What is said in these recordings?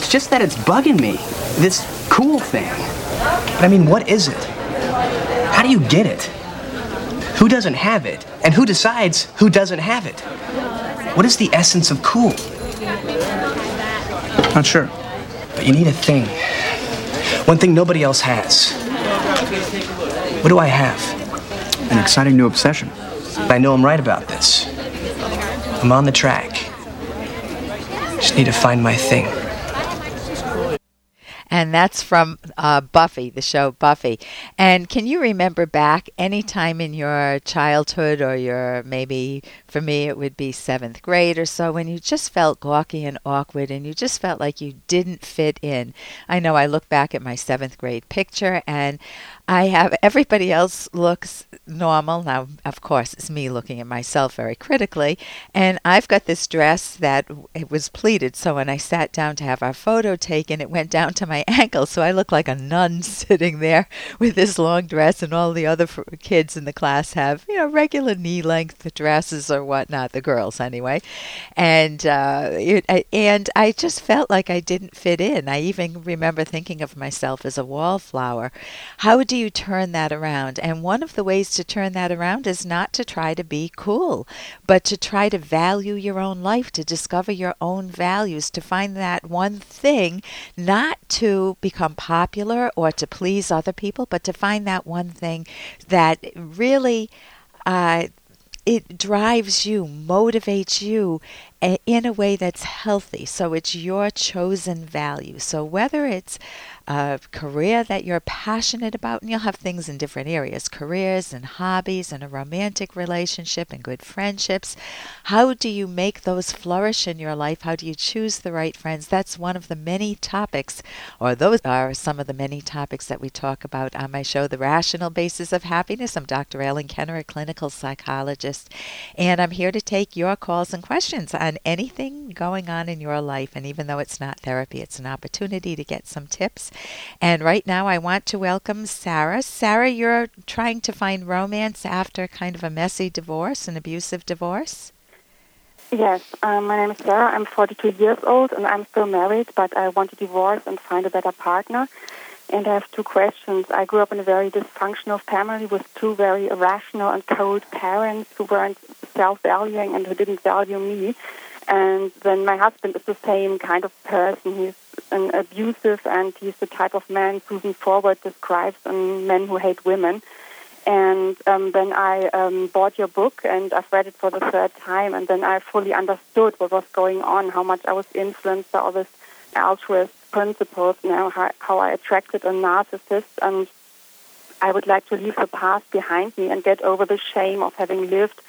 It's just that it's bugging me. This cool thing. But I mean, what is it? How do you get it? Who doesn't have it? And who decides who doesn't have it? What is the essence of cool? Not sure. But you need a thing. One thing nobody else has. What do I have? An exciting new obsession. I know I'm right about this. I'm on the track. Just need to find my thing. And that's from uh, Buffy, the show Buffy. And can you remember back any time in your childhood, or your maybe for me it would be seventh grade or so, when you just felt gawky and awkward, and you just felt like you didn't fit in? I know I look back at my seventh grade picture, and I have everybody else looks normal. Now, of course, it's me looking at myself very critically, and I've got this dress that it was pleated. So when I sat down to have our photo taken, it went down to my ankle, so I look like a nun sitting there with this long dress, and all the other kids in the class have you know regular knee length dresses or whatnot. The girls anyway, and uh, it, and I just felt like I didn't fit in. I even remember thinking of myself as a wallflower. How do you turn that around? And one of the ways to turn that around is not to try to be cool, but to try to value your own life, to discover your own values, to find that one thing, not to become popular or to please other people, but to find that one thing that really. Uh, it drives you, motivates you in a way that's healthy. So it's your chosen value. So whether it's a career that you're passionate about, and you'll have things in different areas careers and hobbies and a romantic relationship and good friendships. How do you make those flourish in your life? How do you choose the right friends? That's one of the many topics, or those are some of the many topics that we talk about on my show, The Rational Basis of Happiness. I'm Dr. Ellen Kenner, a clinical psychologist, and I'm here to take your calls and questions on anything going on in your life. And even though it's not therapy, it's an opportunity to get some tips and right now, I want to welcome Sarah. Sarah, you're trying to find romance after kind of a messy divorce, an abusive divorce? Yes, um, my name is Sarah. I'm 42 years old and I'm still married, but I want to divorce and find a better partner. And I have two questions. I grew up in a very dysfunctional family with two very irrational and cold parents who weren't self valuing and who didn't value me. And then my husband is the same kind of person. He's an abusive and he's the type of man Susan Forward describes in Men Who Hate Women. And um, then I um, bought your book and I've read it for the third time. And then I fully understood what was going on, how much I was influenced by all these altruist principles, you know, how, how I attracted a narcissist. And I would like to leave the past behind me and get over the shame of having lived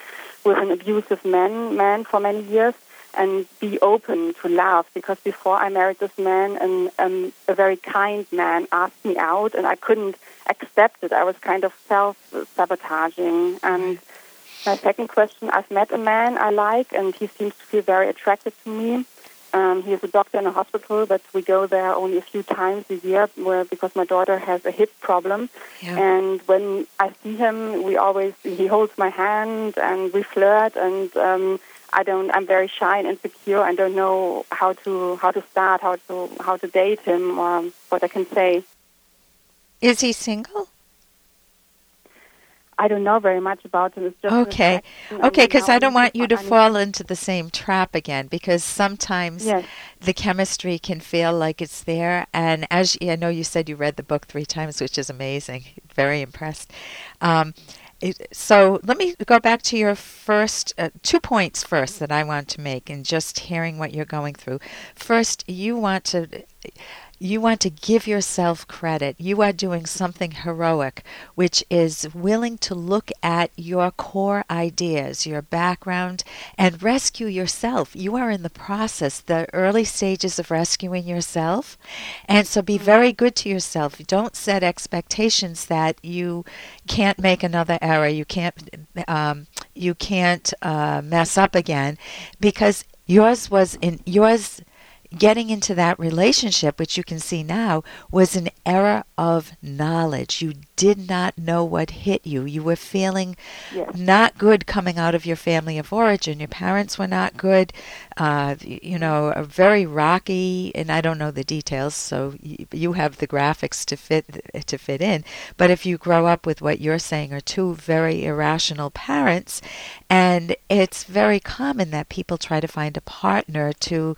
with an abusive man, man for many years and be open to love because before I married this man and um, a very kind man asked me out and I couldn't accept it. I was kind of self-sabotaging. And my second question, I've met a man I like and he seems to feel very attracted to me. Um, he is a doctor in a hospital, but we go there only a few times a year where, because my daughter has a hip problem. Yeah. And when I see him, we always, he holds my hand and we flirt and um, I don't. I'm very shy and insecure. I don't know how to how to start, how to how to date him, or what I can say. Is he single? I don't know very much about just okay, okay, because I don't want you to fall into the same trap again. Because sometimes yes. the chemistry can feel like it's there, and as I know, you said you read the book three times, which is amazing. Very impressed. Um, so let me go back to your first uh, two points first that I want to make in just hearing what you're going through. First, you want to you want to give yourself credit. You are doing something heroic, which is willing to look at your core ideas, your background, and rescue yourself. You are in the process, the early stages of rescuing yourself. And so be very good to yourself. Don't set expectations that you can't make another error. You can't. Um, you can't uh, mess up again because yours was in yours getting into that relationship, which you can see now, was an error of knowledge. You did not know what hit you. You were feeling Yes. not good coming out of your family of origin. Your parents were not good. Uh, you know, a very rocky, and I don't know the details, so you have the graphics to fit to fit in. But if you grow up with what you're saying are two very irrational parents, and it's very common that people try to find a partner to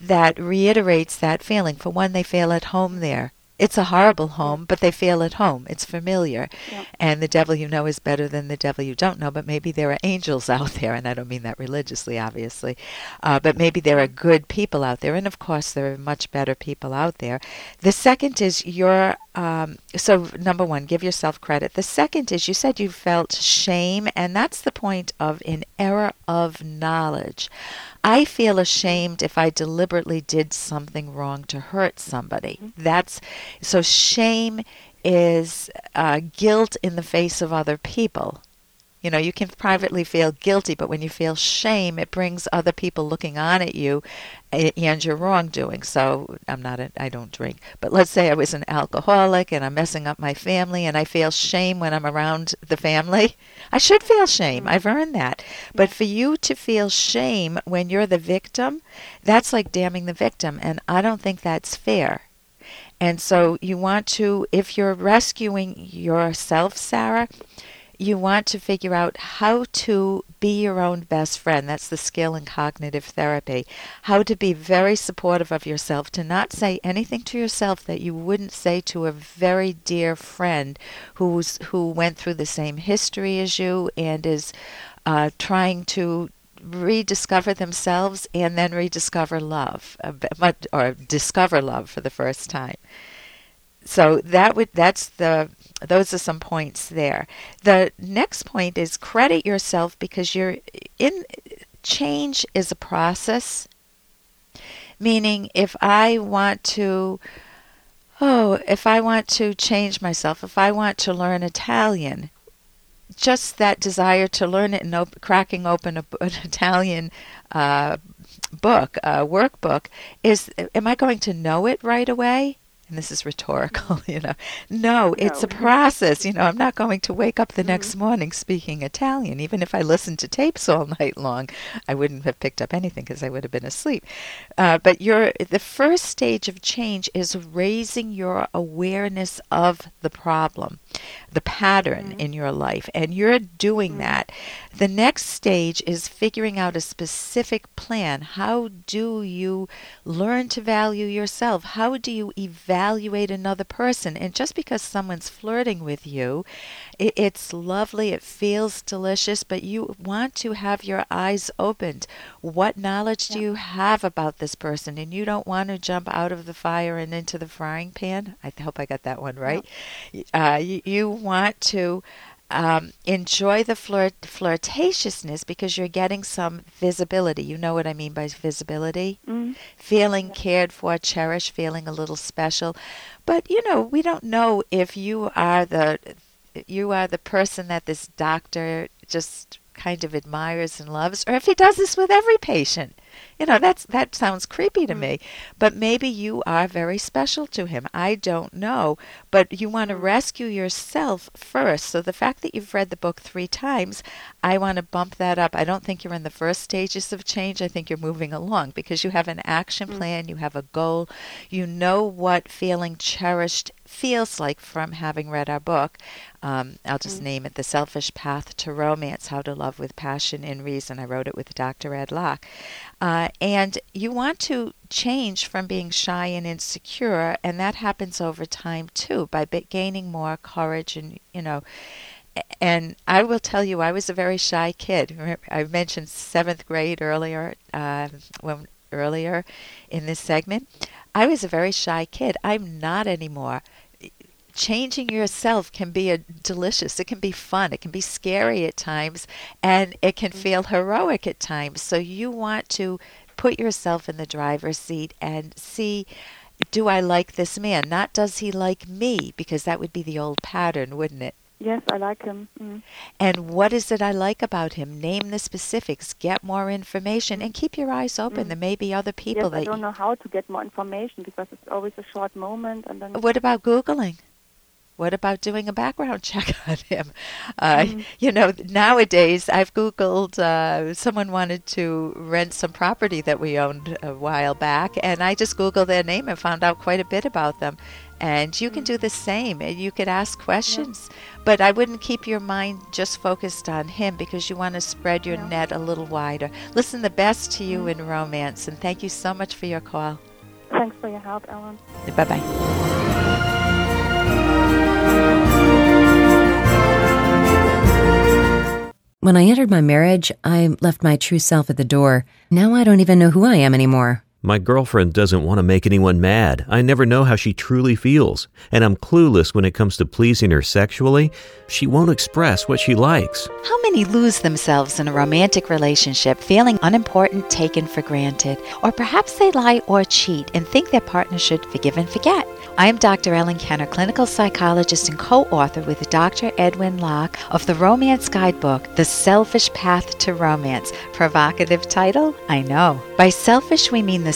that reiterates that feeling. For one, they feel at home there. It's a horrible home, but they feel at home. It's familiar. Yeah. And the devil you know is better than the devil you don't know, but maybe there are angels out there, and I don't mean that religiously, obviously, uh, but maybe there are good people out there, and of course there are much better people out there. The second is your, um, so number one, give yourself credit. The second is you said you felt shame, and that's the point of an error of knowledge. I feel ashamed if I deliberately did something wrong to hurt somebody. That's so shame is uh, guilt in the face of other people. You know, you can privately feel guilty, but when you feel shame, it brings other people looking on at you and your wrongdoing. So I'm not, a, I don't drink, but let's say I was an alcoholic and I'm messing up my family and I feel shame when I'm around the family. I should feel shame. I've earned that. But for you to feel shame when you're the victim, that's like damning the victim. And I don't think that's fair. And so you want to, if you're rescuing yourself, Sarah, you want to figure out how to be your own best friend. That's the skill in cognitive therapy. How to be very supportive of yourself, to not say anything to yourself that you wouldn't say to a very dear friend who's who went through the same history as you and is uh, trying to rediscover themselves and then rediscover love, or discover love for the first time. So that would that's the those are some points there. The next point is credit yourself because you're in change is a process. Meaning if i want to oh if i want to change myself if i want to learn italian just that desire to learn it and op- cracking open a, an italian uh, book a workbook is am i going to know it right away and this is rhetorical, you know. No, it's a process. You know, I'm not going to wake up the mm-hmm. next morning speaking Italian. Even if I listened to tapes all night long, I wouldn't have picked up anything because I would have been asleep. Uh, but your the first stage of change is raising your awareness of the problem, the pattern mm-hmm. in your life, and you're doing mm-hmm. that. The next stage is figuring out a specific plan. How do you learn to value yourself? How do you evaluate another person? And just because someone's flirting with you, i it's lovely, it feels delicious, but you want to have your eyes opened. What knowledge do you have about this person? And you don't want to jump out of the fire and into the frying pan. I hope I got that one right. Uh, you, you want to um, enjoy the flirt flirtatiousness because you're getting some visibility. You know what I mean by visibility? Mm. Feeling cared for, cherished, feeling a little special. But you know, we don't know if you are the you are the person that this doctor just kind of admires and loves, or if he does this with every patient. You know, that's that sounds creepy to mm. me. But maybe you are very special to him. I don't know. But you want to mm. rescue yourself first. So the fact that you've read the book three times, I want to bump that up. I don't think you're in the first stages of change. I think you're moving along because you have an action mm. plan, you have a goal, you know what feeling cherished feels like from having read our book. Um, I'll just name it The Selfish Path to Romance How to Love with Passion and Reason. I wrote it with Dr. Ed Locke. Uh, and you want to change from being shy and insecure, and that happens over time too by gaining more courage and, you know, and I will tell you, I was a very shy kid. I mentioned seventh grade earlier, uh, when earlier in this segment. I was a very shy kid. I'm not anymore changing yourself can be a delicious it can be fun it can be scary at times and it can feel heroic at times so you want to put yourself in the driver's seat and see do i like this man not does he like me because that would be the old pattern wouldn't it Yes, I like him. Mm. And what is it I like about him? Name the specifics, get more information, and keep your eyes open. Mm. There may be other people yes, that I don't know how to get more information because it's always a short moment, and then What about Googling? What about doing a background check on him? Uh, Mm. You know, nowadays I've Googled, uh, someone wanted to rent some property that we owned a while back, and I just Googled their name and found out quite a bit about them. And you can do the same. and You could ask questions, but I wouldn't keep your mind just focused on him because you want to spread your Yeah. net a little wider. Listen, the best to you in romance, and thank you so much for your call. thanks for your help, Ellen. Bye bye. When I entered my marriage, I left my true self at the door. Now I don't even know who I am anymore. My girlfriend doesn't want to make anyone mad. I never know how she truly feels, and I'm clueless when it comes to pleasing her sexually. She won't express what she likes. How many lose themselves in a romantic relationship feeling unimportant, taken for granted? Or perhaps they lie or cheat and think their partner should forgive and forget. I am Dr. Ellen Kenner, clinical psychologist and co author with Dr. Edwin Locke of the Romance Guidebook, The Selfish Path to Romance. Provocative title? I know. By selfish, we mean the